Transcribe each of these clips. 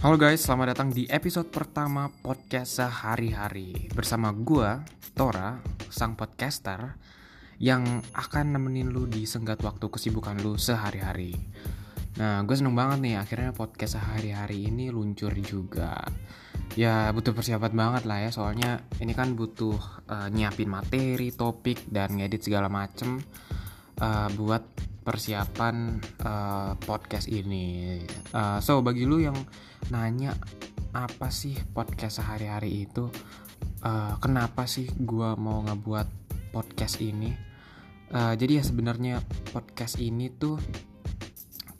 Halo guys, selamat datang di episode pertama podcast sehari-hari. Bersama gue, Tora, sang podcaster Yang akan nemenin lu di senggat waktu kesibukan lu sehari-hari. Nah, gue seneng banget nih akhirnya podcast sehari-hari ini luncur juga. Ya butuh persiapan banget lah ya Soalnya ini kan butuh uh, nyiapin materi, topik, dan ngedit segala macem uh, Buat persiapan uh, podcast ini. Uh, so bagi lu yang nanya apa sih podcast sehari-hari itu, uh, kenapa sih gue mau ngebuat podcast ini? Uh, jadi ya sebenarnya podcast ini tuh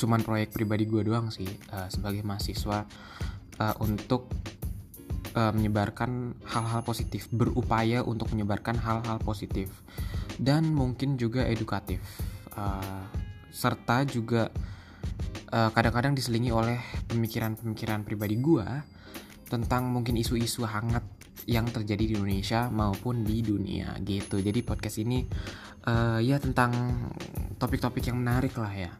cuman proyek pribadi gue doang sih uh, sebagai mahasiswa uh, untuk uh, menyebarkan hal-hal positif, berupaya untuk menyebarkan hal-hal positif dan mungkin juga edukatif. Uh, serta juga kadang kadang-kadang diselingi oleh pemikiran-pemikiran pribadi gue tentang mungkin isu-isu hangat yang terjadi di Indonesia maupun di dunia gitu. Jadi podcast ini uh, ya tentang topik-topik yang menarik lah ya.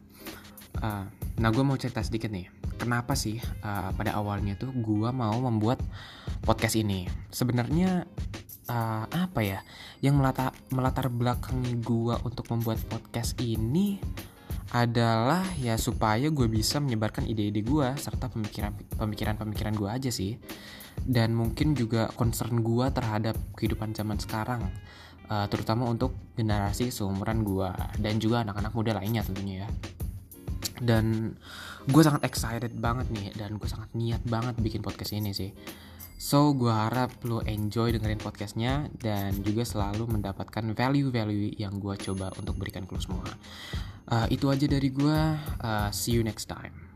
Uh, nah gue mau cerita sedikit nih. Kenapa sih uh, pada awalnya tuh gue mau membuat podcast ini? Sebenarnya uh, apa ya yang melatar melatar belakangi gue untuk membuat podcast ini adalah ya supaya gue bisa menyebarkan ide-ide gue serta pemikiran pemikiran-pemikiran gue aja sih. Dan mungkin juga concern gue terhadap kehidupan zaman sekarang uh, terutama untuk generasi seumuran gue dan juga anak-anak muda lainnya tentunya ya. Dan gue sangat excited banget nih dan gue sangat niat banget bikin podcast ini sih So, gue harap lo enjoy dengerin podcastnya dan juga selalu mendapatkan value-value yang gue coba untuk berikan ke lo semua. Uh, itu aja dari gue. Uh, see you next time.